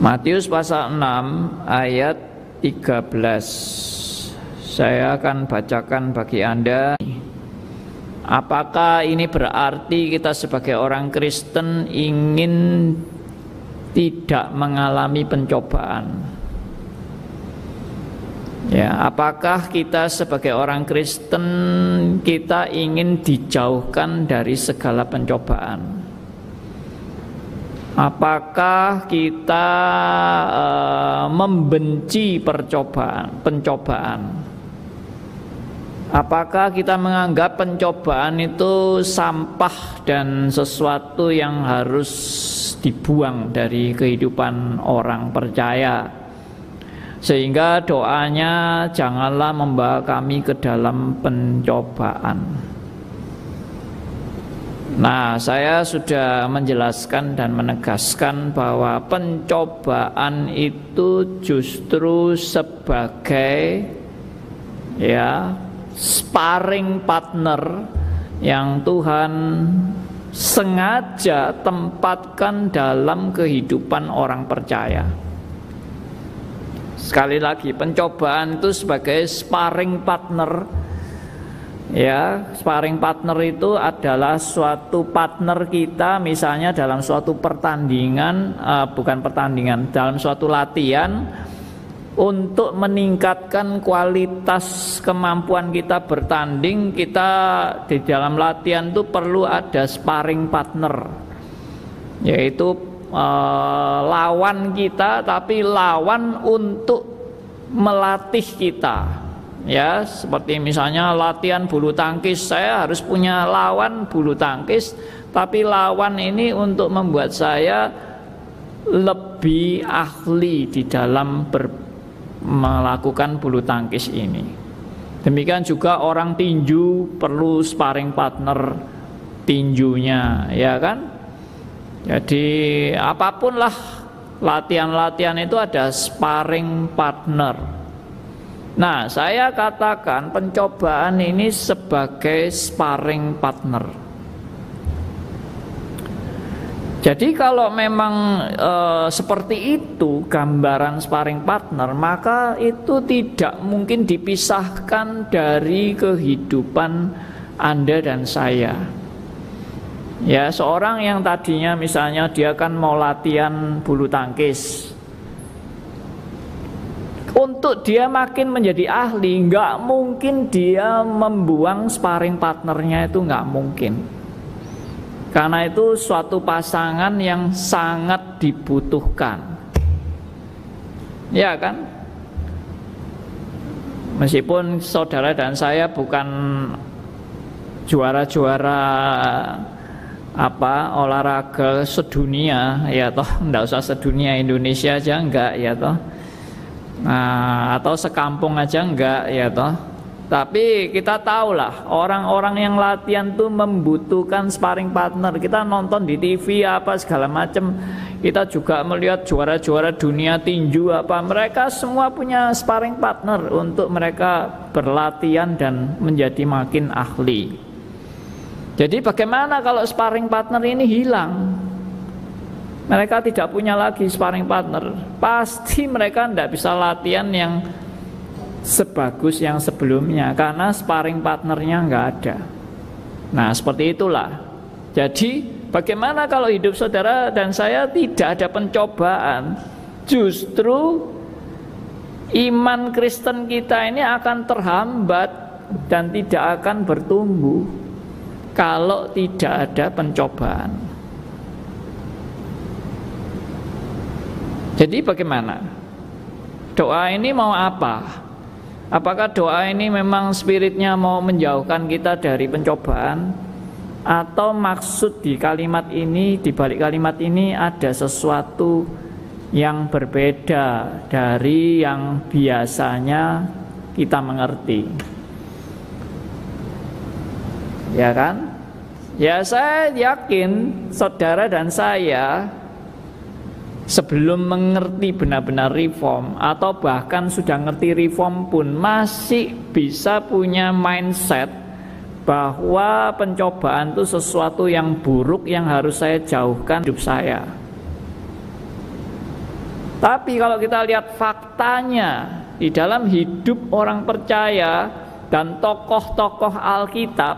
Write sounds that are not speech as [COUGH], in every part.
Matius pasal 6 ayat 13 Saya akan bacakan bagi Anda Apakah ini berarti kita sebagai orang Kristen ingin tidak mengalami pencobaan? Ya, apakah kita sebagai orang Kristen kita ingin dijauhkan dari segala pencobaan? Apakah kita uh, membenci percobaan, pencobaan? Apakah kita menganggap pencobaan itu sampah dan sesuatu yang harus dibuang dari kehidupan orang percaya? Sehingga doanya janganlah membawa kami ke dalam pencobaan. Nah, saya sudah menjelaskan dan menegaskan bahwa pencobaan itu justru sebagai ya sparring partner yang Tuhan sengaja tempatkan dalam kehidupan orang percaya. Sekali lagi pencobaan itu sebagai sparring partner ya sparring partner itu adalah suatu partner kita misalnya dalam suatu pertandingan uh, bukan pertandingan dalam suatu latihan untuk meningkatkan kualitas kemampuan kita bertanding kita di dalam latihan itu perlu ada sparring partner. Yaitu uh, lawan kita tapi lawan untuk melatih kita ya seperti misalnya latihan bulu tangkis. Saya harus punya lawan bulu tangkis tapi lawan ini untuk membuat saya lebih ahli di dalam ber, melakukan bulu tangkis ini. Demikian juga orang tinju perlu sparring partner tinjunya ya kan? Jadi apa pun lah latihan-latihan itu ada sparring partner. Nah, saya katakan pencobaan ini sebagai sparring partner. Jadi kalau memang e, seperti itu gambaran sparring partner, maka itu tidak mungkin dipisahkan dari kehidupan Anda dan saya. Ya, seorang yang tadinya misalnya dia kan mau latihan bulu tangkis. Untuk dia makin menjadi ahli, nggak mungkin dia membuang sparring partnernya itu nggak mungkin. Karena itu suatu pasangan yang sangat dibutuhkan. Ya kan? Meskipun saudara dan saya bukan juara-juara apa olahraga sedunia ya toh enggak usah sedunia Indonesia aja enggak ya toh nah, atau sekampung aja enggak ya toh. Tapi kita tahulah orang-orang yang latihan tuh membutuhkan sparring partner. Kita nonton di TV apa segala macam kita juga melihat juara-juara dunia tinju apa. Mereka semua punya sparring partner untuk mereka berlatihan dan menjadi makin ahli. Jadi bagaimana kalau sparring partner ini hilang? Mereka tidak punya lagi sparring partner. Pasti mereka tidak bisa latihan yang sebagus yang sebelumnya karena sparring partnernya nggak ada. Nah seperti itulah. Jadi bagaimana kalau hidup saudara dan saya tidak ada pencobaan? Justru iman Kristen kita ini akan terhambat dan tidak akan bertumbuh kalau tidak ada pencobaan. Jadi bagaimana? Doa ini mau apa? Apakah doa ini memang spiritnya mau menjauhkan kita dari pencobaan? Atau maksud di kalimat ini, di balik kalimat ini ada sesuatu yang berbeda dari yang biasanya kita mengerti? ya kan? Ya saya yakin saudara dan saya sebelum mengerti benar-benar reform atau bahkan sudah ngerti reform pun masih bisa punya mindset bahwa pencobaan itu sesuatu yang buruk yang harus saya jauhkan hidup saya. Tapi kalau kita lihat faktanya di dalam hidup orang percaya dan tokoh-tokoh Alkitab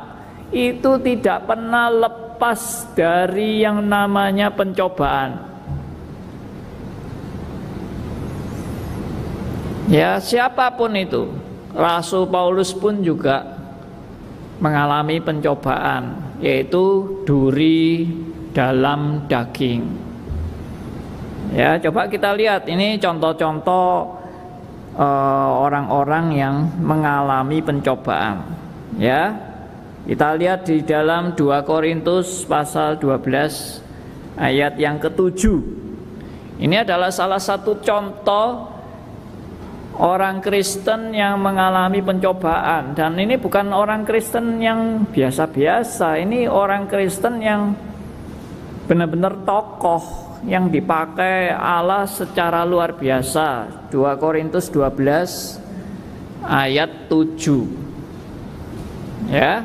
itu tidak pernah lepas dari yang namanya pencobaan. Ya, siapa pun itu, Rasul Paulus pun juga mengalami pencobaan, yaitu duri dalam daging. Ya, coba kita lihat ini contoh-contoh eh, orang-orang yang mengalami pencobaan. Ya. Kita lihat di dalam 2 Korintus pasal 12 ayat yang ketujuh. Ini adalah salah satu contoh orang Kristen yang mengalami pencobaan. Dan ini bukan orang Kristen yang biasa-biasa, ini orang Kristen yang benar-benar tokoh yang dipakai Allah secara luar biasa. 2 Korintus 12 ayat 7 ya.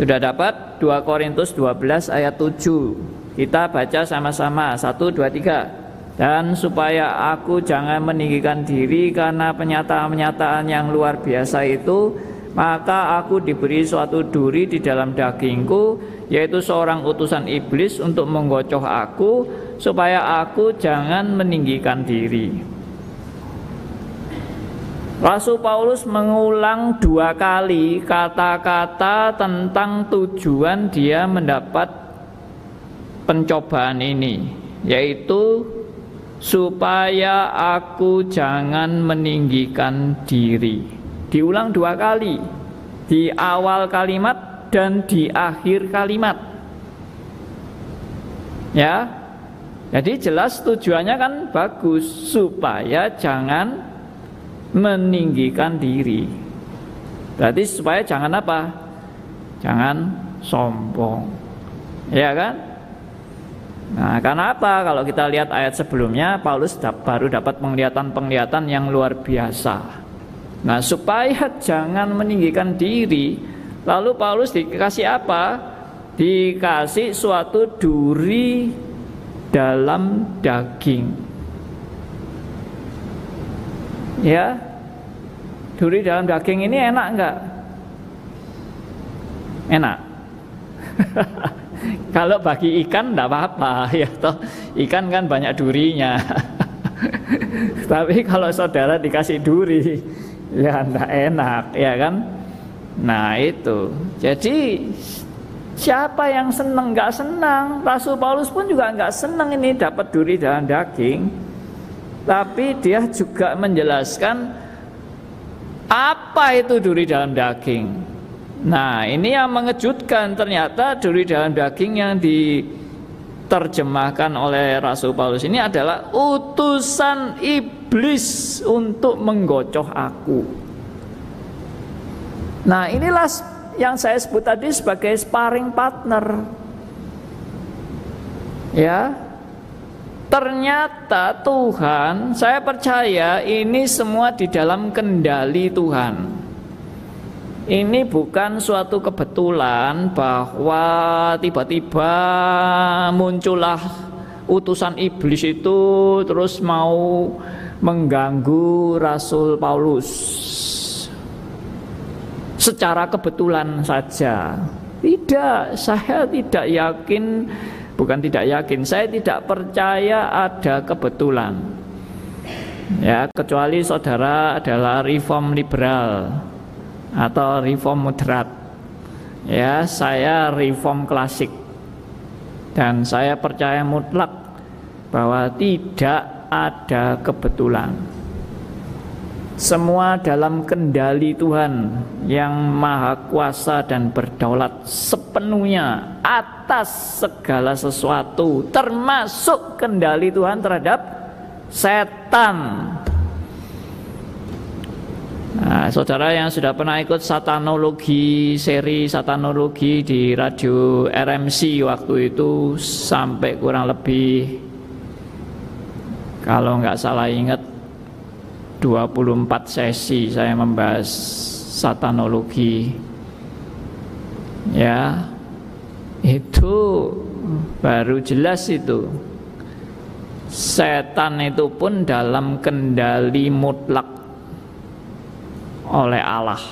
Sudah dapat? 2 Korintus 12 ayat 7 kita baca sama-sama. 1 2 3 dan supaya aku jangan meninggikan diri karena penyataan-penyataan yang luar biasa itu maka aku diberi suatu duri di dalam dagingku yaitu seorang utusan iblis untuk menggocoh aku supaya aku jangan meninggikan diri. Rasul Paulus mengulang dua kali kata-kata tentang tujuan dia mendapat pencobaan ini yaitu supaya aku jangan meninggikan diri. Diulang dua kali. Di awal kalimat dan di akhir kalimat. Ya. Jadi jelas tujuannya kan bagus. Supaya jangan meninggikan diri. Berarti supaya jangan apa? Jangan sombong. Ya kan Nah, karena apa? Kalau kita lihat ayat sebelumnya, Paulus baru dapat penglihatan-penglihatan yang luar biasa. Nah, supaya jangan meninggikan diri, lalu Paulus dikasih apa? Dikasih suatu duri dalam daging. Ya. Duri dalam daging ini enak enggak? Enak. [LAUGHS] Kalau bagi ikan enggak apa-apa [LAUGHS] ya toh. Ikan kan banyak durinya. [LAUGHS] Tapi kalau saudara dikasih duri [LAUGHS] ya tidak enak ya kan? Nah itu. Jadi siapa yang senang nggak senang? Rasul Paulus pun juga nggak senang ini dapat duri dalam daging. Tapi dia juga menjelaskan apa itu duri dalam daging nah ini yang mengejutkan ternyata duri dalam daging yang diterjemahkan oleh Rasul Paulus ini adalah utusan iblis untuk menggocoh aku. Nah, inilah yang saya sebut tadi sebagai sparring partner. Ya. Ternyata Tuhan, saya percaya ini semua di dalam kendali Tuhan. Ini bukan suatu kebetulan bahwa tiba-tiba muncullah utusan iblis itu terus mau mengganggu Rasul Paulus secara kebetulan saja. Tidak, saya tidak yakin, bukan tidak yakin, saya tidak percaya ada kebetulan. Ya, kecuali saudara adalah reform liberal atau reform moderat. Ya, saya reform klasik. Dan saya percaya mutlak bahwa tidak ada kebetulan. Semua dalam kendali Tuhan yang maha kuasa dan berdaulat sepenuhnya atas segala sesuatu termasuk kendali Tuhan terhadap setan. Nah, saudara yang sudah pernah ikut satanologi, seri satanologi di radio RMC waktu itu sampai kurang lebih kalau nggak salah ingat 24 sesi saya membahas satanologi. Ya itu baru jelas itu. Setan itu pun dalam kendali mutlak oleh Allah.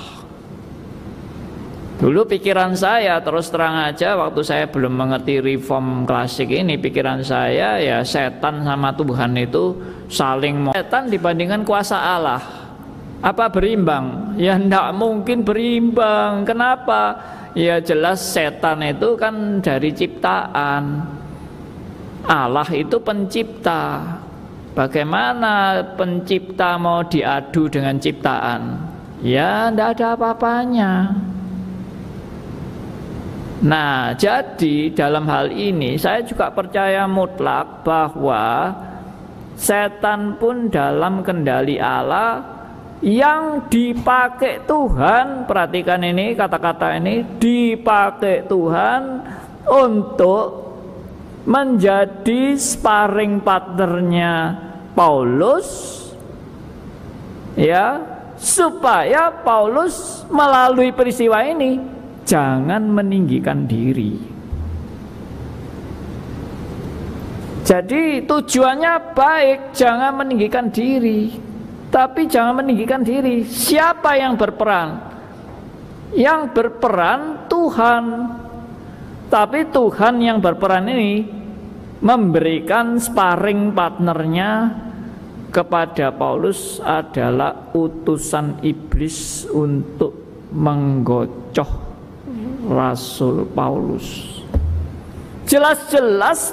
Dulu pikiran saya terus terang aja waktu saya belum mengerti reform klasik ini pikiran saya ya setan sama Tuhan itu saling setan dibandingkan kuasa Allah. Apa berimbang? Ya tidak mungkin berimbang. Kenapa? Ya jelas setan itu kan dari ciptaan. Allah itu pencipta. Bagaimana pencipta mau diadu dengan ciptaan? Ya tidak ada apa-apanya. Nah, jadi dalam hal ini saya juga percaya mutlak bahwa setan pun dalam kendali Allah yang dipakai Tuhan, perhatikan ini kata-kata ini dipakai Tuhan untuk menjadi sparring partnernya Paulus ya supaya Paulus melalui peristiwa ini jangan meninggikan diri. Jadi tujuannya baik, jangan meninggikan diri. Tapi jangan meninggikan diri. Siapa yang berperan? Yang berperan Tuhan. Tapi Tuhan yang berperan ini memberikan sparring partnernya kepada Paulus adalah utusan iblis untuk menggocoh Rasul Paulus. Jelas-jelas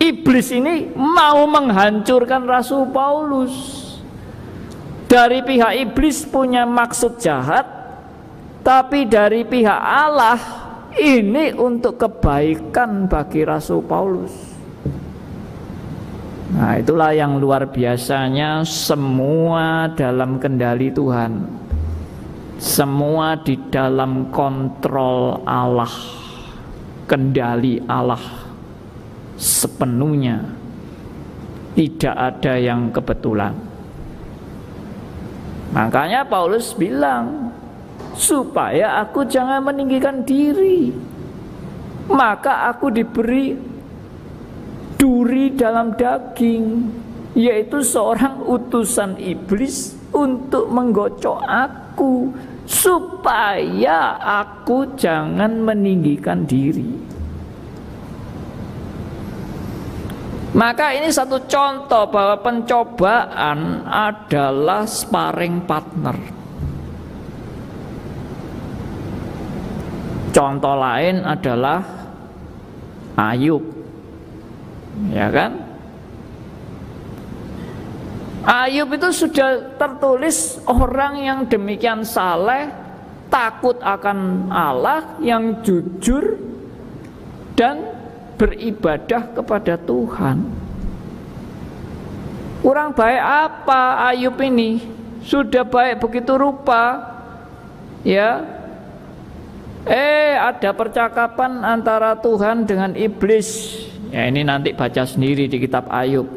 iblis ini mau menghancurkan Rasul Paulus. Dari pihak iblis punya maksud jahat, tapi dari pihak Allah ini untuk kebaikan bagi Rasul Paulus. Nah, itulah yang luar biasanya semua dalam kendali Tuhan. Semua di dalam kontrol Allah kendali Allah sepenuhnya. Tidak ada yang kebetulan. Makanya Paulus bilang supaya aku jangan meninggikan diri maka aku diberi duri dalam daging yaitu seorang utusan iblis untuk menggocok aku supaya aku jangan meninggikan diri. Maka ini satu contoh bahwa pencobaan adalah sparring partner. Contoh lain adalah Ayub. Ya kan? Ayub itu sudah tertulis orang yang demikian saleh, takut akan Allah, yang jujur dan beribadah kepada Tuhan. Kurang baik apa Ayub ini? Sudah baik begitu rupa. Ya. Eh, ada percakapan antara Tuhan dengan iblis. Ya ini nanti baca sendiri di kitab Ayub.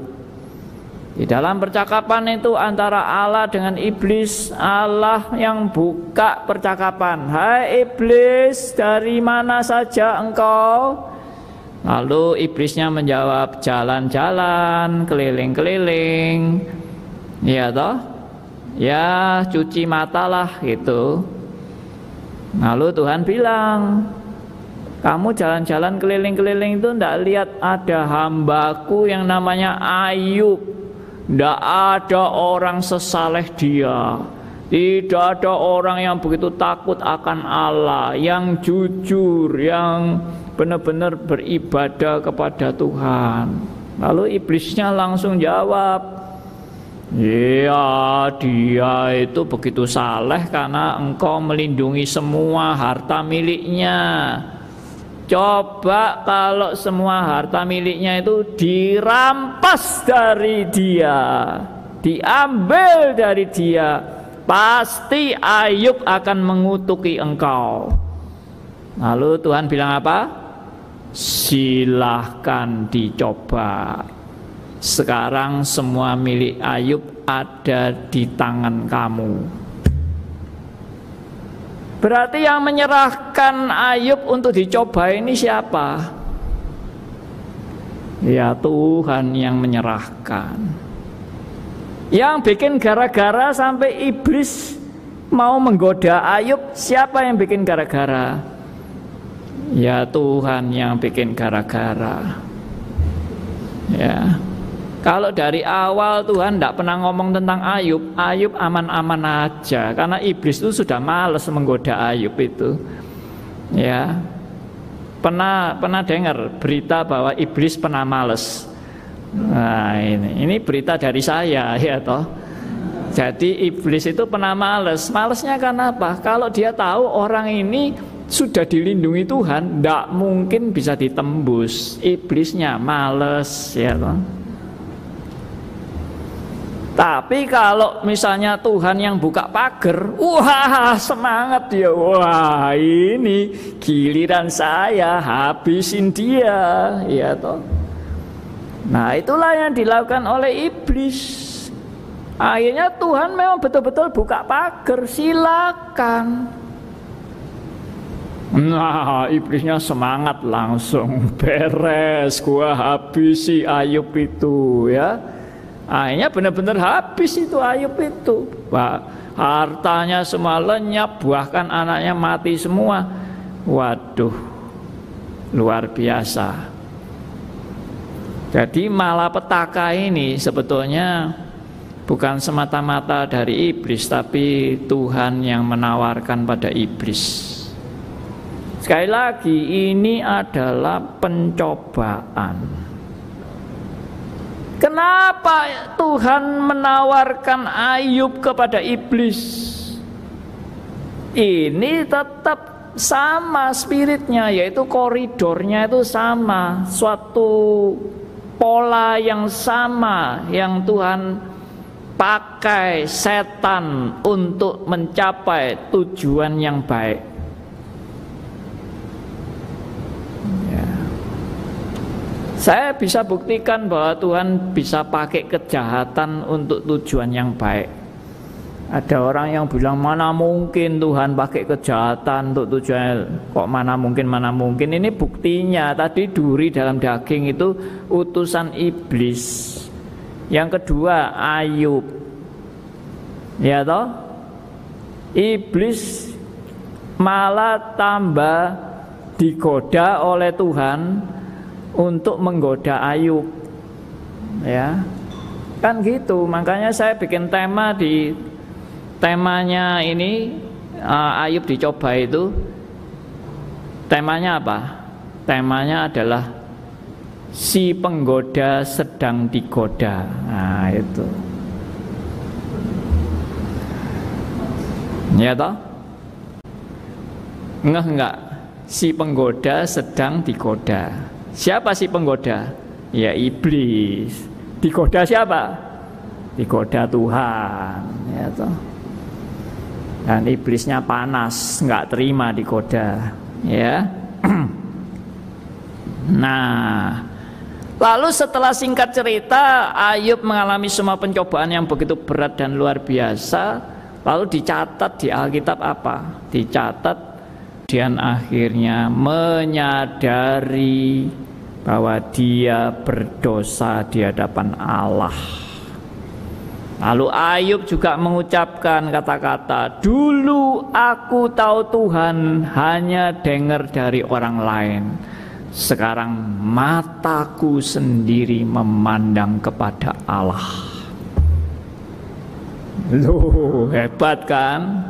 Di dalam percakapan itu antara Allah dengan iblis, Allah yang buka percakapan. Hai iblis, dari mana saja engkau? Lalu iblisnya menjawab, jalan-jalan, keliling-keliling. Ya toh? Ya, cuci mata lah gitu. Lalu Tuhan bilang, kamu jalan-jalan keliling-keliling itu tidak lihat ada hambaku yang namanya Ayub tidak ada orang sesaleh dia. Tidak ada orang yang begitu takut akan Allah, yang jujur, yang benar-benar beribadah kepada Tuhan. Lalu iblisnya langsung jawab, "Ya, dia itu begitu saleh karena engkau melindungi semua harta miliknya." Coba kalau semua harta miliknya itu dirampas dari dia, diambil dari dia, pasti Ayub akan mengutuki engkau. Lalu Tuhan bilang apa? Silahkan dicoba. Sekarang semua milik Ayub ada di tangan kamu. Berarti yang menyerahkan Ayub untuk dicoba ini siapa? Ya Tuhan yang menyerahkan. Yang bikin gara-gara sampai iblis mau menggoda Ayub, siapa yang bikin gara-gara? Ya Tuhan yang bikin gara-gara. Ya. Kalau dari awal Tuhan tidak pernah ngomong tentang Ayub, Ayub aman-aman aja karena iblis itu sudah males menggoda Ayub itu. Ya. Pernah pernah dengar berita bahwa iblis pernah males. Nah, ini ini berita dari saya [LAUGHS] ya toh. Jadi iblis itu pernah males. Malesnya karena apa? Kalau dia tahu orang ini sudah dilindungi Tuhan, tidak mungkin bisa ditembus. Iblisnya males ya toh. Tapi kalau misalnya Tuhan yang buka pagar, wah semangat dia. Wah ini giliran saya habisin dia, ya toh. Nah itulah yang dilakukan oleh iblis. Akhirnya Tuhan memang betul-betul buka pagar, silakan. Nah iblisnya semangat langsung beres, gua habisi Ayub itu ya Akhirnya benar-benar habis itu Ayub itu. Wah, hartanya semua lenyap, bahkan anaknya mati semua. Waduh, luar biasa. Jadi malapetaka ini sebetulnya bukan semata-mata dari iblis, tapi Tuhan yang menawarkan pada iblis. Sekali lagi, ini adalah pencobaan. Kenapa Tuhan menawarkan Ayub kepada iblis? Ini tetap sama spiritnya yaitu koridornya itu sama, suatu pola yang sama yang Tuhan pakai setan untuk mencapai tujuan yang baik. Saya bisa buktikan bahwa Tuhan bisa pakai kejahatan untuk tujuan yang baik. Ada orang yang bilang mana mungkin Tuhan pakai kejahatan untuk tujuan kok mana mungkin mana mungkin ini buktinya tadi duri dalam daging itu utusan iblis. Yang kedua Ayub. Ya toh? Iblis malah tambah digoda oleh Tuhan untuk menggoda Ayub. Ya. Kan gitu, makanya saya bikin tema di temanya ini uh, Ayub dicoba itu temanya apa? Temanya adalah si penggoda sedang digoda. Nah, itu. Ya toh? Enggak enggak si penggoda sedang digoda. Siapa sih penggoda? Ya iblis. Digoda siapa? Digoda Tuhan. Ya toh. Dan iblisnya panas, nggak terima digoda. Ya. [CLEARS THROAT] nah, lalu setelah singkat cerita Ayub mengalami semua pencobaan yang begitu berat dan luar biasa. Lalu dicatat di Alkitab apa? Dicatat dan akhirnya menyadari bahwa dia berdosa di hadapan Allah. Lalu Ayub juga mengucapkan kata-kata, "Dulu aku tahu Tuhan hanya dengar dari orang lain. Sekarang mataku sendiri memandang kepada Allah." Loh, hebat kan?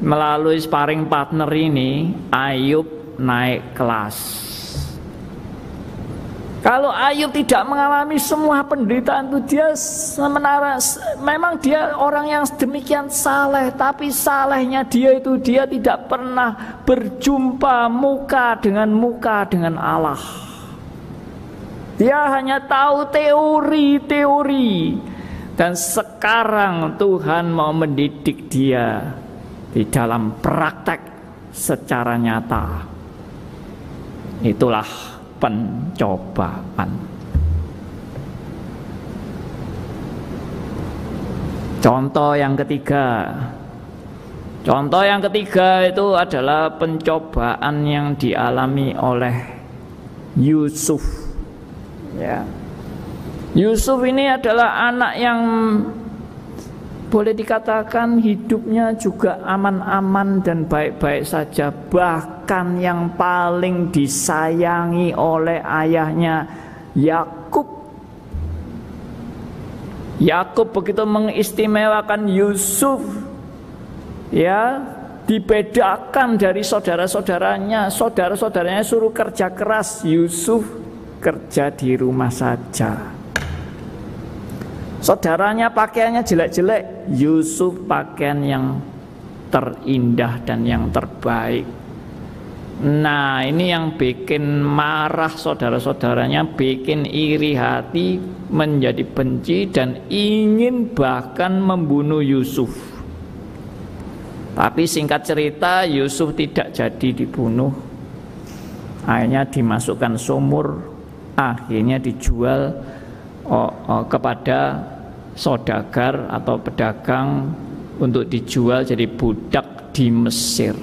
Melalui sparring partner ini, Ayub naik kelas kalau Ayub tidak mengalami semua penderitaan itu dia sementara memang dia orang yang demikian saleh tapi salehnya dia itu dia tidak pernah berjumpa muka dengan muka dengan Allah. Dia hanya tahu teori-teori dan sekarang Tuhan mau mendidik dia di dalam praktek secara nyata. Itulah pencobaan. Contoh yang ketiga, contoh yang ketiga itu adalah pencobaan yang dialami oleh Yusuf. Ya. Yusuf ini adalah anak yang boleh dikatakan hidupnya juga aman-aman dan baik-baik saja. Bahkan yang paling disayangi oleh ayahnya Yakub. Yakub begitu mengistimewakan Yusuf ya dibedakan dari saudara-saudaranya. Saudara-saudaranya suruh kerja keras Yusuf kerja di rumah saja Saudaranya pakaiannya jelek-jelek, Yusuf pakaian yang terindah dan yang terbaik. Nah, ini yang bikin marah saudara-saudaranya, bikin iri hati, menjadi benci dan ingin bahkan membunuh Yusuf. Tapi singkat cerita, Yusuf tidak jadi dibunuh. Akhirnya dimasukkan sumur, akhirnya dijual oh, oh, kepada sodagar atau pedagang untuk dijual jadi budak di Mesir.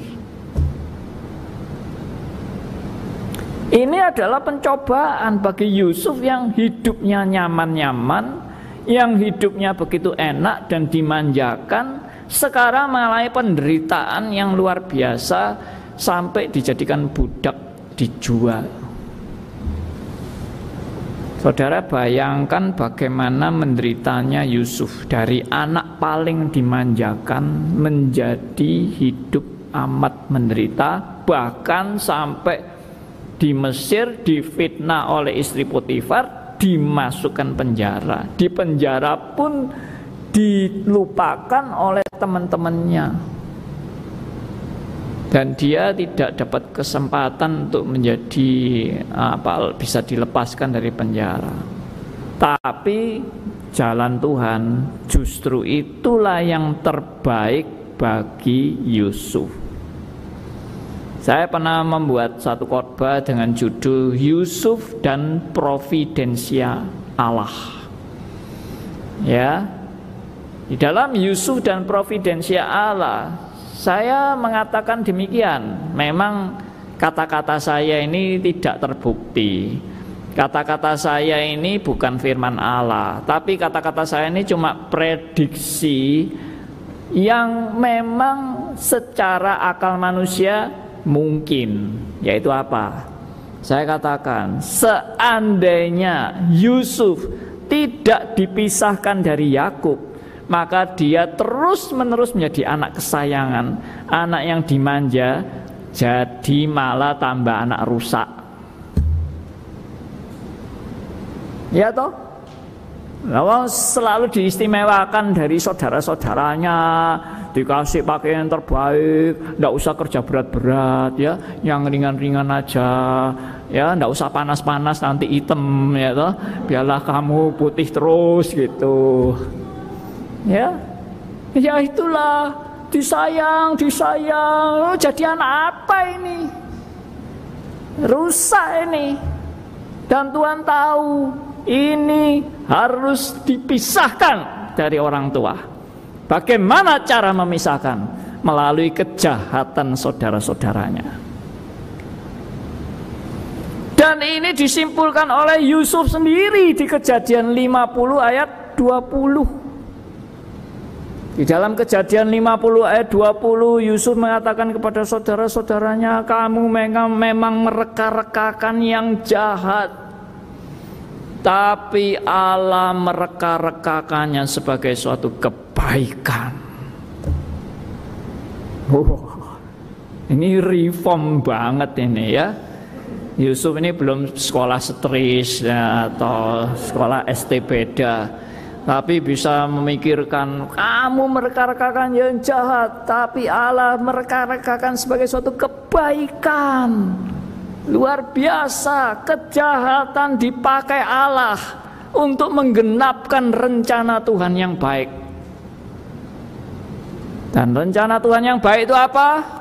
Ini adalah pencobaan bagi Yusuf yang hidupnya nyaman-nyaman, yang hidupnya begitu enak dan dimanjakan, sekarang mengalami penderitaan yang luar biasa sampai dijadikan budak dijual. Saudara bayangkan bagaimana menderitanya Yusuf. Dari anak paling dimanjakan menjadi hidup amat menderita bahkan sampai di Mesir difitnah oleh istri Potifar dimasukkan penjara. Di penjara pun dilupakan oleh teman-temannya dan dia tidak dapat kesempatan untuk menjadi apa bisa dilepaskan dari penjara. Tapi jalan Tuhan justru itulah yang terbaik bagi Yusuf. Saya pernah membuat satu khotbah dengan judul Yusuf dan Providensia Allah. Ya. Di dalam Yusuf dan Providensia Allah saya mengatakan demikian. Memang kata-kata saya ini tidak terbukti. Kata-kata saya ini bukan firman Allah, tapi kata-kata saya ini cuma prediksi yang memang secara akal manusia mungkin, yaitu apa? Saya katakan, seandainya Yusuf tidak dipisahkan dari Yakub, maka dia terus-menerus menjadi anak kesayangan, anak yang dimanja, jadi malah tambah anak rusak. Ya toh? Lalu selalu diistimewakan dari saudara-saudaranya, dikasih pakaian terbaik, tidak usah kerja berat-berat ya, yang ringan-ringan aja, ya, tidak usah panas-panas nanti hitam ya toh, biarlah kamu putih terus gitu. Ya, ya itulah disayang, disayang. Oh, jadi anak apa ini? Rusak ini. Dan Tuhan tahu ini harus dipisahkan dari orang tua. Bagaimana cara memisahkan? Melalui kejahatan saudara-saudaranya. Dan ini disimpulkan oleh Yusuf sendiri di kejadian 50 ayat 20. Di dalam kejadian 50 ayat 20 Yusuf mengatakan kepada saudara-saudaranya Kamu memang mereka-rekakan yang jahat. Tapi Allah mereka-rekakannya sebagai suatu kebaikan. Oh, Ini reform banget ini ya. Yusuf ini belum sekolah setris ya, atau sekolah ST tapi bisa memikirkan kamu mereka-rekakan yang jahat tapi Allah mereka-rekakan sebagai suatu kebaikan luar biasa kejahatan dipakai Allah untuk menggenapkan rencana Tuhan yang baik dan rencana Tuhan yang baik itu apa?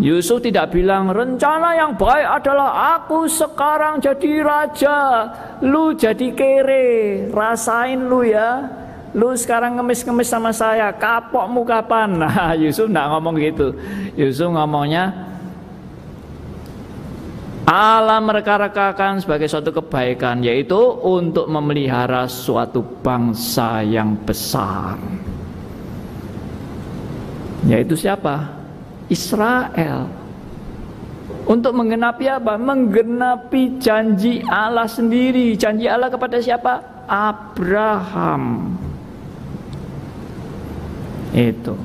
Yusuf tidak bilang rencana yang baik adalah aku sekarang jadi raja, lu jadi kere, rasain lu ya. Lu sekarang ngemis-ngemis sama saya, kapokmu kapan? [LAUGHS] Nah, Yusuf tidak ngomong gitu. Yusuf ngomongnya Allah mereka-rekakan sebagai suatu kebaikan yaitu untuk memelihara suatu bangsa yang besar. Yaitu siapa? Israel. Untuk menggenapi apa? Menggenapi janji Allah sendiri. Janji Allah kepada siapa? Abraham. Itu.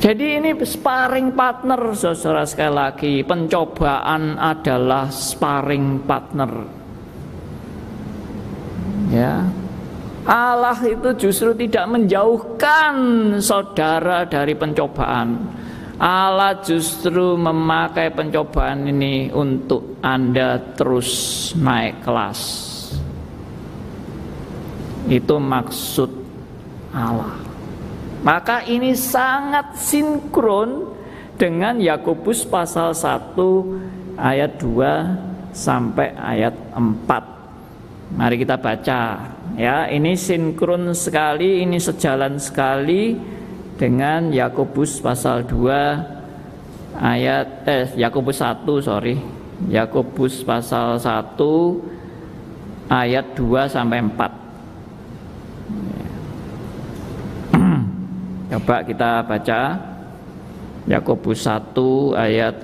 Jadi ini sparring partner saudara sekali lagi Pencobaan adalah sparring partner Ya Allah itu justru tidak menjauhkan saudara dari pencobaan. Allah justru memakai pencobaan ini untuk Anda terus naik kelas. Itu maksud Allah. Maka ini sangat sinkron dengan Yakobus pasal 1 ayat 2 sampai ayat 4. Mari kita baca ya, ini sinkron sekali, ini sejalan sekali dengan Yakobus pasal 2 ayat eh Yakobus 1 sorry. Yakobus pasal 1 ayat 2 sampai 4. [CLEARS THROAT] Coba kita baca Yakobus 1 ayat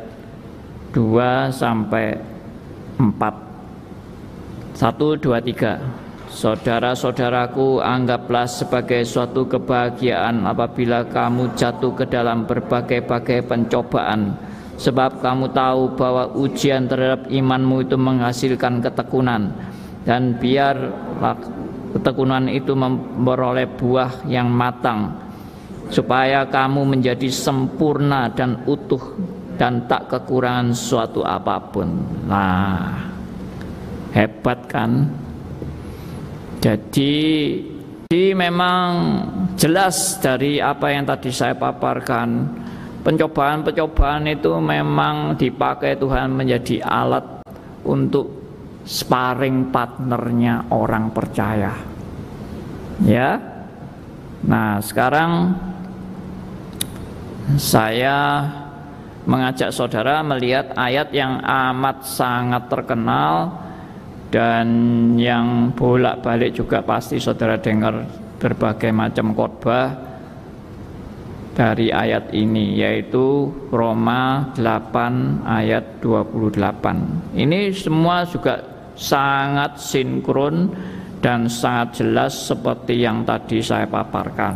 2 sampai 4. 1 2 3. Saudara-saudaraku, anggaplah sebagai suatu kebahagiaan apabila kamu jatuh ke dalam berbagai-bagai pencobaan, sebab kamu tahu bahwa ujian terhadap imanmu itu menghasilkan ketekunan, dan biar ketekunan itu memperoleh buah yang matang, supaya kamu menjadi sempurna dan utuh dan tak kekurangan suatu apa pun. Nah, hebat kan? Jadi, jadi memang jelas dari apa yang tadi saya paparkan, pencobaan-pencobaan itu memang dipakai Tuhan menjadi alat untuk sparring partnernya orang percaya. Ya. Nah, sekarang saya mengajak saudara melihat ayat yang amat sangat terkenal dan yang bolak-balik juga pasti saudara dengar berbagai macam khotbah dari ayat ini yaitu Roma 8 ayat 28. Ini semua juga sangat sinkron dan sangat jelas seperti yang tadi saya paparkan.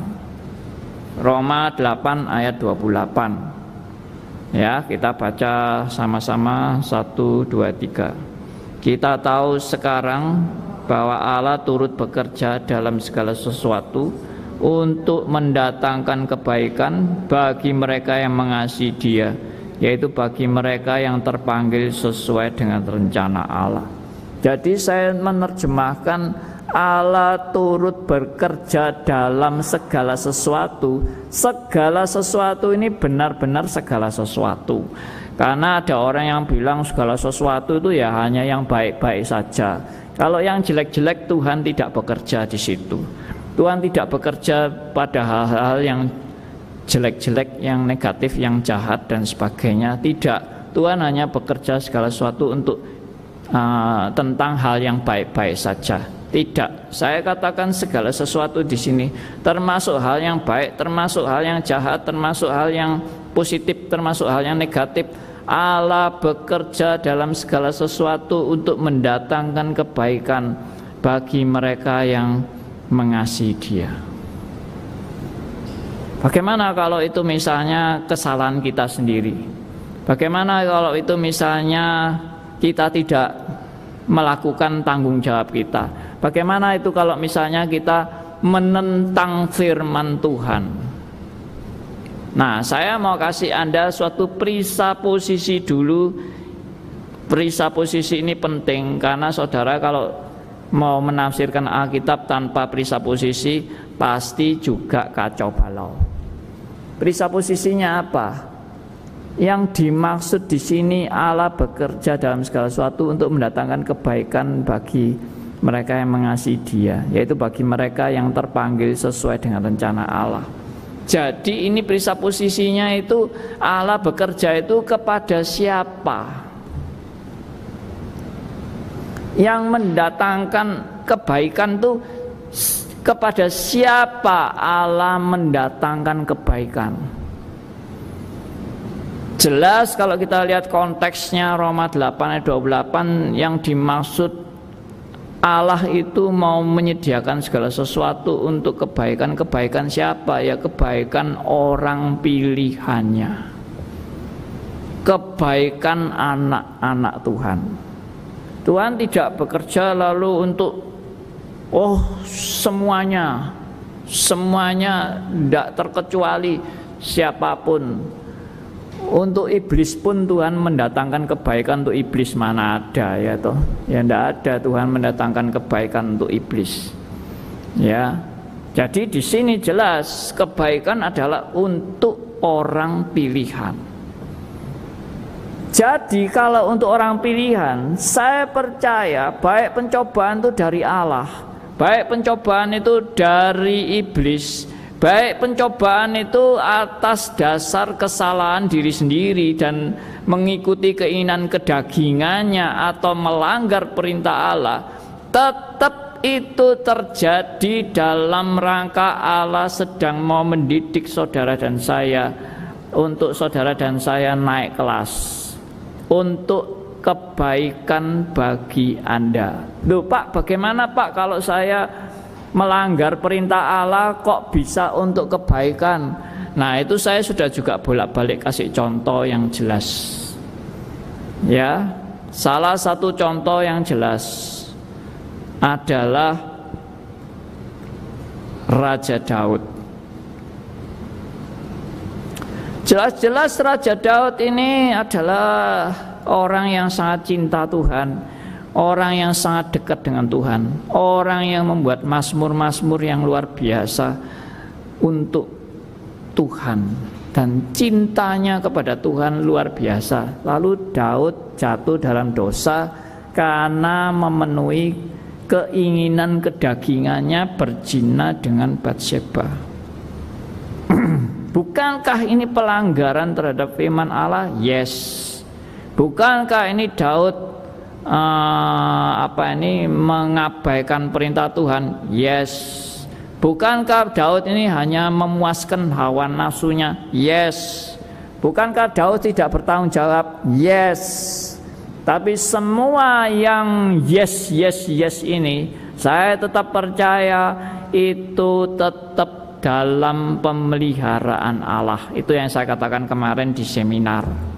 Roma 8 ayat 28 Ya kita baca sama-sama 1, 2, 3 Kita tahu sekarang bahwa Allah turut bekerja dalam segala sesuatu untuk mendatangkan kebaikan bagi mereka yang mengasihi Dia, yaitu bagi mereka yang terpanggil sesuai dengan rencana Allah. Jadi saya menerjemahkan Allah turut bekerja dalam segala sesuatu. Segala sesuatu ini benar-benar segala sesuatu. Karena ada orang yang bilang segala sesuatu itu ya hanya yang baik-baik saja. Kalau yang jelek-jelek Tuhan tidak bekerja di situ. Tuhan tidak bekerja pada hal-hal yang jelek-jelek, yang negatif, yang jahat dan sebagainya. Tidak. Tuhan hanya bekerja segala sesuatu untuk uh, tentang hal yang baik-baik saja. Tidak, saya katakan segala sesuatu di sini, termasuk hal yang baik, termasuk hal yang jahat, termasuk hal yang positif, termasuk hal yang negatif. Allah bekerja dalam segala sesuatu untuk mendatangkan kebaikan bagi mereka yang mengasihi Dia. Bagaimana kalau itu misalnya kesalahan kita sendiri? Bagaimana kalau itu misalnya kita tidak melakukan tanggung jawab kita? Bagaimana itu kalau misalnya kita menentang firman Tuhan? Nah, saya mau kasih Anda suatu perisa posisi dulu. Perisa posisi ini penting karena saudara kalau mau menafsirkan Alkitab tanpa perisa posisi pasti juga kacau balau. Perisa posisinya apa? Yang dimaksud di sini Allah bekerja dalam segala sesuatu untuk mendatangkan kebaikan bagi mereka yang mengasihi dia yaitu bagi mereka yang terpanggil sesuai dengan rencana Allah. Jadi ini perisa posisinya itu Allah bekerja itu kepada siapa? Yang mendatangkan kebaikan tuh kepada siapa Allah mendatangkan kebaikan? Jelas kalau kita lihat konteksnya Roma 8 ayat 28 yang dimaksud Allah itu mau menyediakan segala sesuatu untuk kebaikan-kebaikan siapa? Ya kebaikan orang pilihannya. Kebaikan anak-anak Tuhan. Tuhan tidak bekerja lalu untuk oh semuanya semuanya tidak terkecuali siapa pun untuk iblis pun Tuhan mendatangkan kebaikan untuk iblis. Mana ada ya toh? Ya tidak ada Tuhan mendatangkan kebaikan untuk iblis. Ya. Jadi di sini jelas kebaikan adalah untuk orang pilihan. Jadi kalau untuk orang pilihan saya percaya baik pencobaan itu dari Allah baik pencobaan itu dari iblis Baik pencobaan itu atas dasar kesalahan diri sendiri dan mengikuti keinginan kedagingannya atau melanggar perintah Allah, tetap itu terjadi dalam rangka Allah sedang mau mendidik saudara dan saya untuk saudara dan saya naik kelas untuk kebaikan bagi Anda. Loh Pak, bagaimana Pak kalau saya melanggar perintah Allah kok bisa untuk kebaikan. Nah itu saya sudah juga bolak-balik kasih contoh yang jelas. Ya salah satu contoh yang jelas adalah Raja Daud. Jelas-jelas Raja Daud ini adalah orang yang sangat cinta Tuhan orang yang sangat dekat dengan Tuhan, orang yang membuat mazmur-mazmur yang luar biasa untuk Tuhan dan cintanya kepada Tuhan luar biasa. Lalu Daud jatuh dalam dosa karena memenuhi keinginan kedagingannya berzina dengan Batseba. [CLEARS THROAT] Bukankah ini pelanggaran terhadap firman Allah? Yes. Bukankah ini Daud uh, apa ini mengabaikan perintah Tuhan? Yes. Bukankah Daud ini hanya memuaskan hawa nafsunya? Yes. Bukankah Daud tidak bertanggung jawab? Yes. Tapi semua yang yes yes yes ini saya tetap percaya itu tetap dalam pemeliharaan Allah. Itu yang saya katakan kemarin di seminar.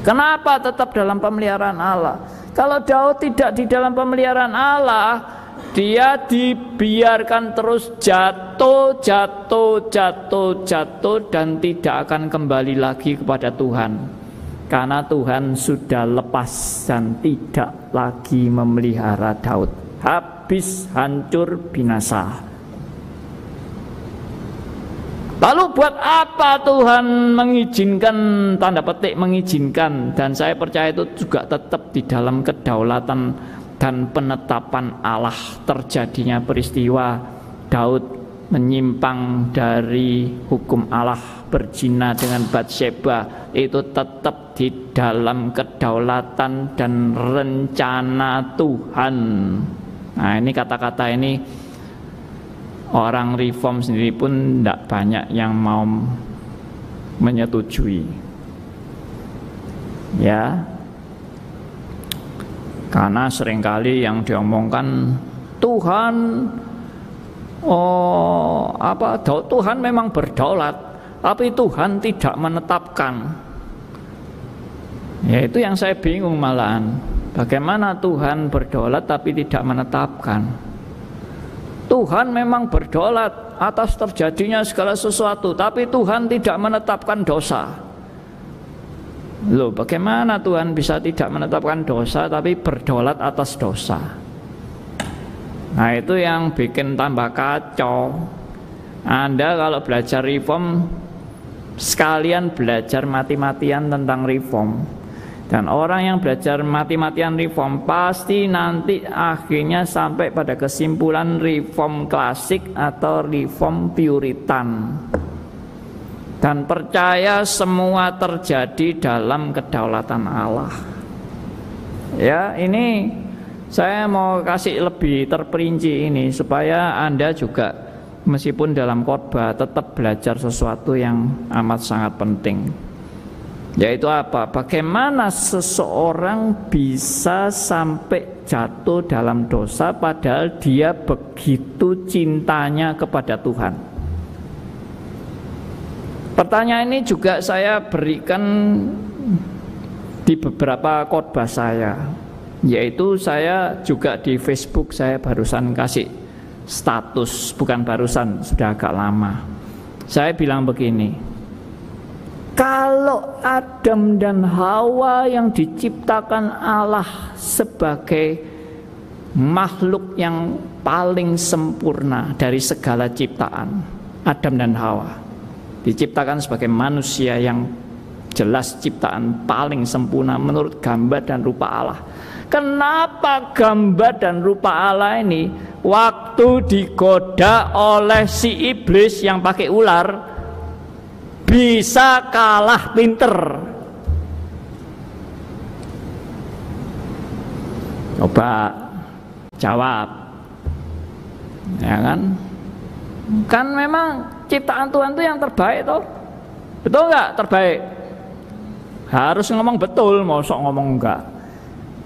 Kenapa tetap dalam pemeliharaan Allah? Kalau Daud tidak di dalam pemeliharaan Allah, dia dibiarkan terus jatuh, jatuh, jatuh, jatuh dan tidak akan kembali lagi kepada Tuhan. Karena Tuhan sudah lepas dan tidak lagi memelihara Daud. Habis hancur binasa. Lalu buat apa Tuhan mengizinkan tanda petik mengizinkan dan saya percaya itu juga tetap di dalam kedaulatan dan penetapan Allah terjadinya peristiwa Daud menyimpang dari hukum Allah berzina dengan Batseba itu tetap di dalam kedaulatan dan rencana Tuhan. Nah, ini kata-kata ini orang reform sendiri pun tidak banyak yang mau menyetujui. Ya. Karena sering kali yang diomongkan Tuhan oh apa Tuhan memang berdaulat tapi Tuhan tidak menetapkan. Ya itu yang saya bingung malahan. Bagaimana Tuhan berdaulat tapi tidak menetapkan Tuhan memang berdolat atas terjadinya segala sesuatu, tapi Tuhan tidak menetapkan dosa. Loh, bagaimana Tuhan bisa tidak menetapkan dosa tapi berdolat atas dosa? Nah, itu yang bikin tambah kacau. Anda kalau belajar reform sekalian belajar mati-matian tentang reform. Dan orang yang belajar mati-matian reform pasti nanti akhirnya sampai pada kesimpulan reform klasik atau reform puritan. Dan percaya semua terjadi dalam kedaulatan Allah. Ya, ini saya mau kasih lebih terperinci ini supaya Anda juga meskipun dalam khotbah tetap belajar sesuatu yang amat sangat penting. Yaitu apa? Bagaimana seseorang bisa sampai jatuh dalam dosa padahal dia begitu cintanya kepada Tuhan. Pertanyaan ini juga saya berikan di beberapa khotbah saya, yaitu saya juga di Facebook saya barusan kasih status, bukan barusan, sudah agak lama. Saya bilang begini, kalau Adam dan Hawa yang diciptakan Allah sebagai makhluk yang paling sempurna dari segala ciptaan, Adam dan Hawa diciptakan sebagai manusia yang jelas ciptaan paling sempurna menurut gambar dan rupa Allah. Kenapa gambar dan rupa Allah ini waktu digoda oleh si iblis yang pakai ular bisa kalah pinter? Coba jawab. Ya kan? Kan memang ciptaan Tuhan itu yang terbaik toh. Betul nggak terbaik? Harus ngomong betul mau sok ngomong enggak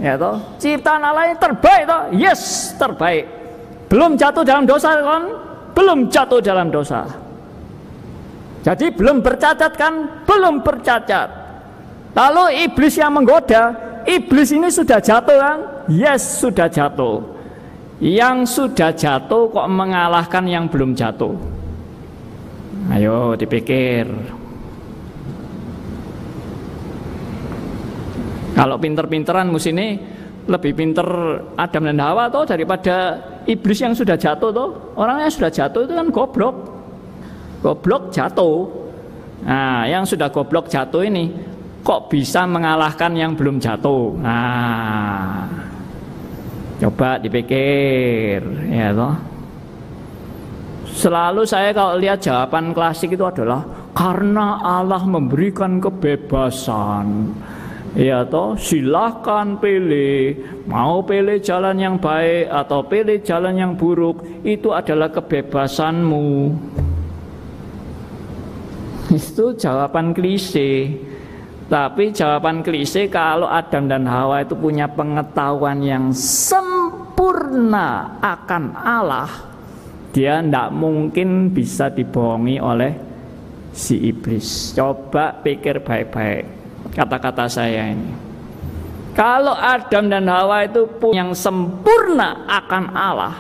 ya toh? Ciptaan Allah yang terbaik toh. Yes terbaik. Belum jatuh dalam dosa kan? Belum jatuh dalam dosa jadi belum bercacat kan belum bercacat lalu iblis yang menggoda iblis ini sudah jatuh kan yes sudah jatuh yang sudah jatuh kok mengalahkan yang belum jatuh Ayo dipikir. Kalau pinter-pinteran ini lebih pinter Adam dan Hawa toh daripada iblis yang sudah jatuh toh. Orang yang sudah jatuh itu kan goblok. Goblok jatuh. Nah, yang sudah goblok jatuh ini kok bisa mengalahkan yang belum jatuh. Nah, coba dipikir ya toh. Selalu saya kalau lihat jawaban klasik itu adalah karena Allah memberikan kebebasan. Ya toh silahkan pilih Mau pilih jalan yang baik atau pilih jalan yang buruk Itu adalah kebebasanmu Itu jawaban klise Tapi jawaban klise kalau Adam dan Hawa itu punya pengetahuan yang sempurna akan Allah dia tidak mungkin bisa dibohongi oleh si iblis. Coba pikir baik-baik kata-kata saya ini. Kalau Adam dan Hawa itu punya yang sempurna akan Allah,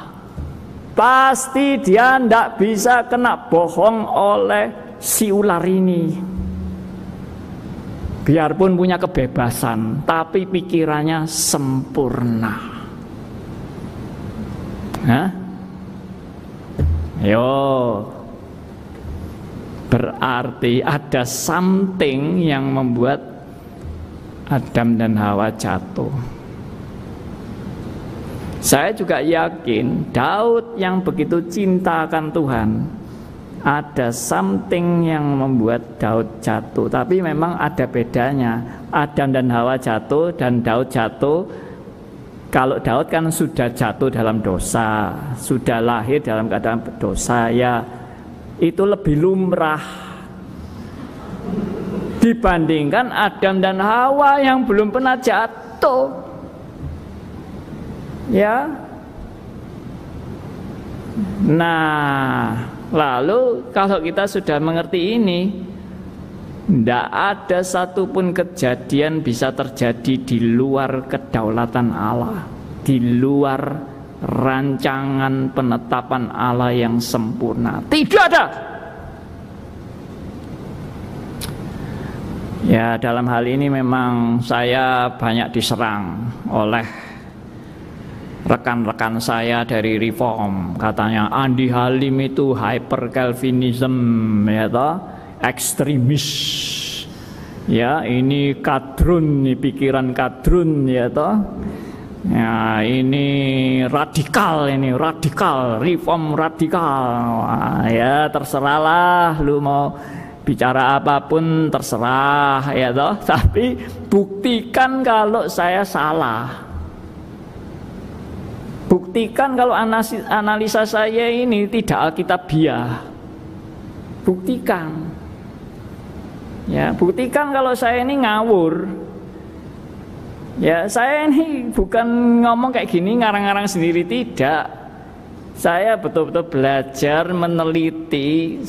pasti dia tidak bisa kena bohong oleh si ular ini. Biarpun punya kebebasan, tapi pikirannya sempurna. Hah? Yo, berarti ada something yang membuat Adam dan Hawa jatuh. Saya juga yakin Daud yang begitu cinta akan Tuhan ada something yang membuat Daud jatuh. Tapi memang ada bedanya. Adam dan Hawa jatuh dan Daud jatuh kalau Daud kan sudah jatuh dalam dosa, sudah lahir dalam keadaan dosa, ya itu lebih lumrah dibandingkan Adam dan Hawa yang belum pernah jatuh. Ya. Nah, lalu kalau kita sudah mengerti ini, tidak ada satupun kejadian bisa terjadi di luar kedaulatan Allah, di luar rancangan penetapan Allah yang sempurna. Tidak ada. Ya, dalam hal ini memang saya banyak diserang oleh rekan-rekan saya dari reform katanya Andi Halim itu hyper Calvinism ya toh? Ekstremis. Ya ini kadrun ini pikiran kadrun ya toh? Ya ini radikal ini radikal reform radikal. Wah, ya terserahlah lu mau bicara apa pun terserah ya toh? [LAUGHS] Tapi buktikan kalau saya salah buktikan kalau analisa saya ini tidak alkitabiah buktikan. Ya buktikan kalau saya ini ngawur. Ya saya ini bukan ngomong kayak gini ngarang-ngarang sendiri tidak. Saya betul-betul belajar meneliti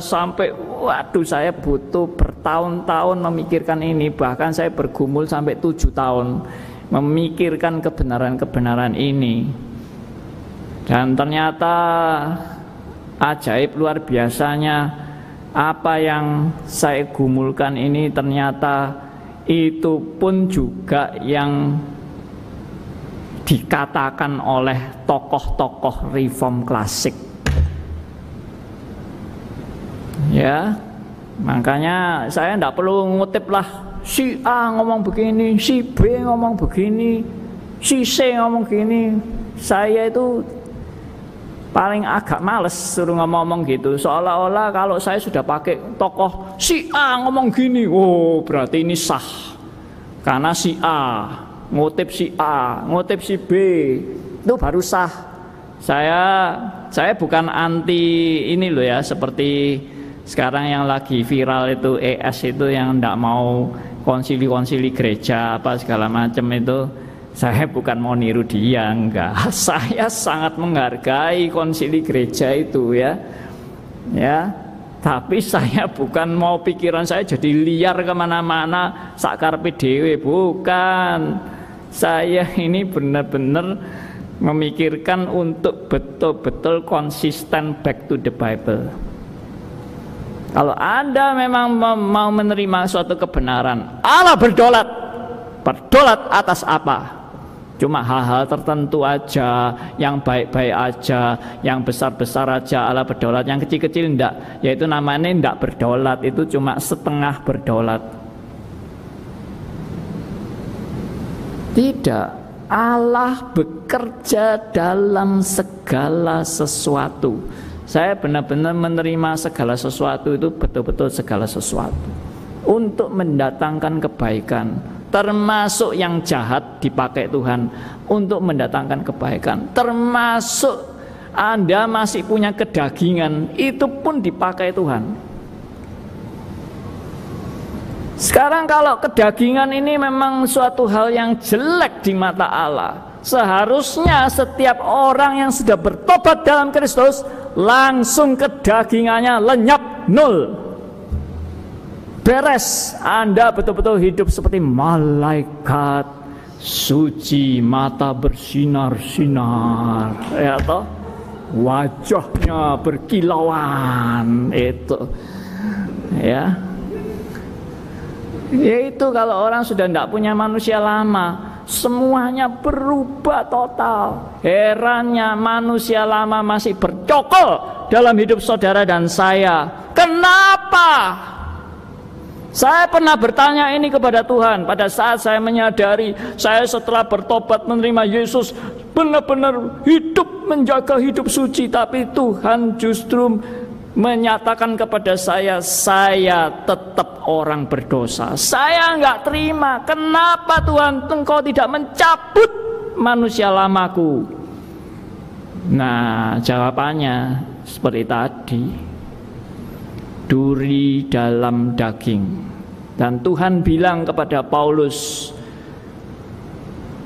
sampai waduh saya butuh bertahun-tahun memikirkan ini. Bahkan saya bergumul sampai tujuh tahun memikirkan kebenaran-kebenaran ini dan ternyata ajaib luar biasanya apa yang saya gumulkan ini ternyata itu pun juga yang dikatakan oleh tokoh-tokoh reform klasik. Ya, makanya saya tidak perlu ngutip lah si A ngomong begini, si B ngomong begini, si C ngomong begini. Saya itu paling agak males suruh ngomong-ngomong gitu seolah-olah kalau saya sudah pakai tokoh si A ngomong gini oh berarti ini sah karena si A ngutip si A, ngutip si B, itu baru sah. Saya saya bukan anti ini loh ya, seperti sekarang yang lagi viral itu ES itu yang tidak mau konsili-konsili gereja apa segala macam itu saya bukan mau niru dia enggak. [LAUGHS] Saya sangat menghargai konsili gereja itu ya. Ya tapi saya bukan mau pikiran saya jadi liar ke mana-mana sakar PDW bukan. Saya ini benar-benar memikirkan untuk betul-betul konsisten back to the Bible. Kalau Anda memang mau menerima suatu kebenaran, Allah berdolat. Berdolat atas apa? Cuma hal-hal tertentu aja, yang baik-baik aja, yang besar-besar aja Allah berdolat, yang kecil-kecil enggak. Yaitu namanya enggak berdolat, itu cuma setengah berdolat. Tidak, Allah bekerja dalam segala sesuatu. Saya benar-benar menerima segala sesuatu itu betul-betul segala sesuatu untuk mendatangkan kebaikan, termasuk yang jahat dipakai Tuhan untuk mendatangkan kebaikan, termasuk Anda masih punya kedagingan, itu pun dipakai Tuhan sekarang kalau kedagingan ini memang suatu hal yang jelek di mata Allah. Seharusnya setiap orang yang sudah bertobat dalam Kristus langsung kedagingannya lenyap nol. Beres, Anda betul-betul hidup seperti malaikat suci, mata bersinar-sinar, ya toh? Wajahnya berkilauan itu. Ya, yaitu kalau orang sudah tidak punya manusia lama Semuanya berubah total. Herannya manusia lama masih bercokol Dalam hidup saudara dan saya. Kenapa? Saya pernah bertanya ini kepada Tuhan. Pada saat saya menyadari saya setelah bertobat menerima Yesus benar-benar hidup menjaga hidup suci. Tapi Tuhan justru menyatakan kepada saya, saya tetap orang berdosa. Saya nggak terima. Kenapa Tuhan engkau tidak mencabut manusia lamaku? Nah, jawabannya seperti tadi. Duri dalam daging. Dan Tuhan bilang kepada Paulus,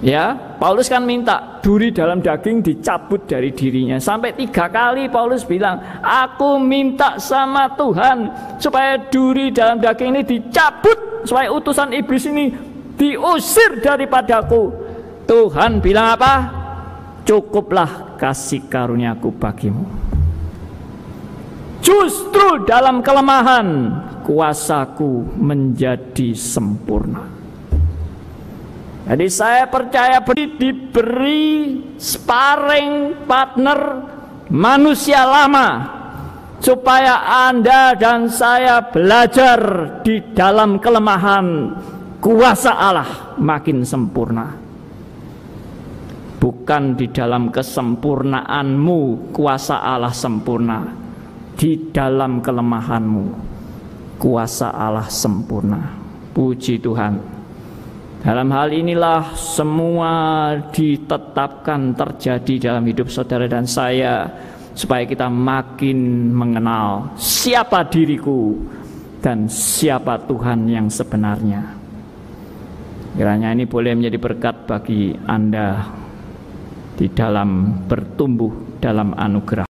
Ya, Paulus kan minta duri dalam daging dicabut dari dirinya. Sampai tiga kali Paulus bilang, aku minta sama Tuhan supaya duri dalam daging ini dicabut, supaya utusan iblis ini diusir daripadaku. Tuhan bilang apa? Cukuplah kasih karuniaku bagimu. Justru dalam kelemahan kuasaku menjadi sempurna. Jadi saya percaya beri, diberi sparring partner manusia lama supaya Anda dan saya belajar di dalam kelemahan kuasa Allah makin sempurna. Bukan di dalam kesempurnaanmu kuasa Allah sempurna, di dalam kelemahanmu kuasa Allah sempurna. Puji Tuhan. Dalam hal inilah semua ditetapkan terjadi dalam hidup saudara dan saya supaya kita makin mengenal siapa diriku dan siapa Tuhan yang sebenarnya. Kiranya ini boleh menjadi berkat bagi Anda di dalam bertumbuh dalam anugerah.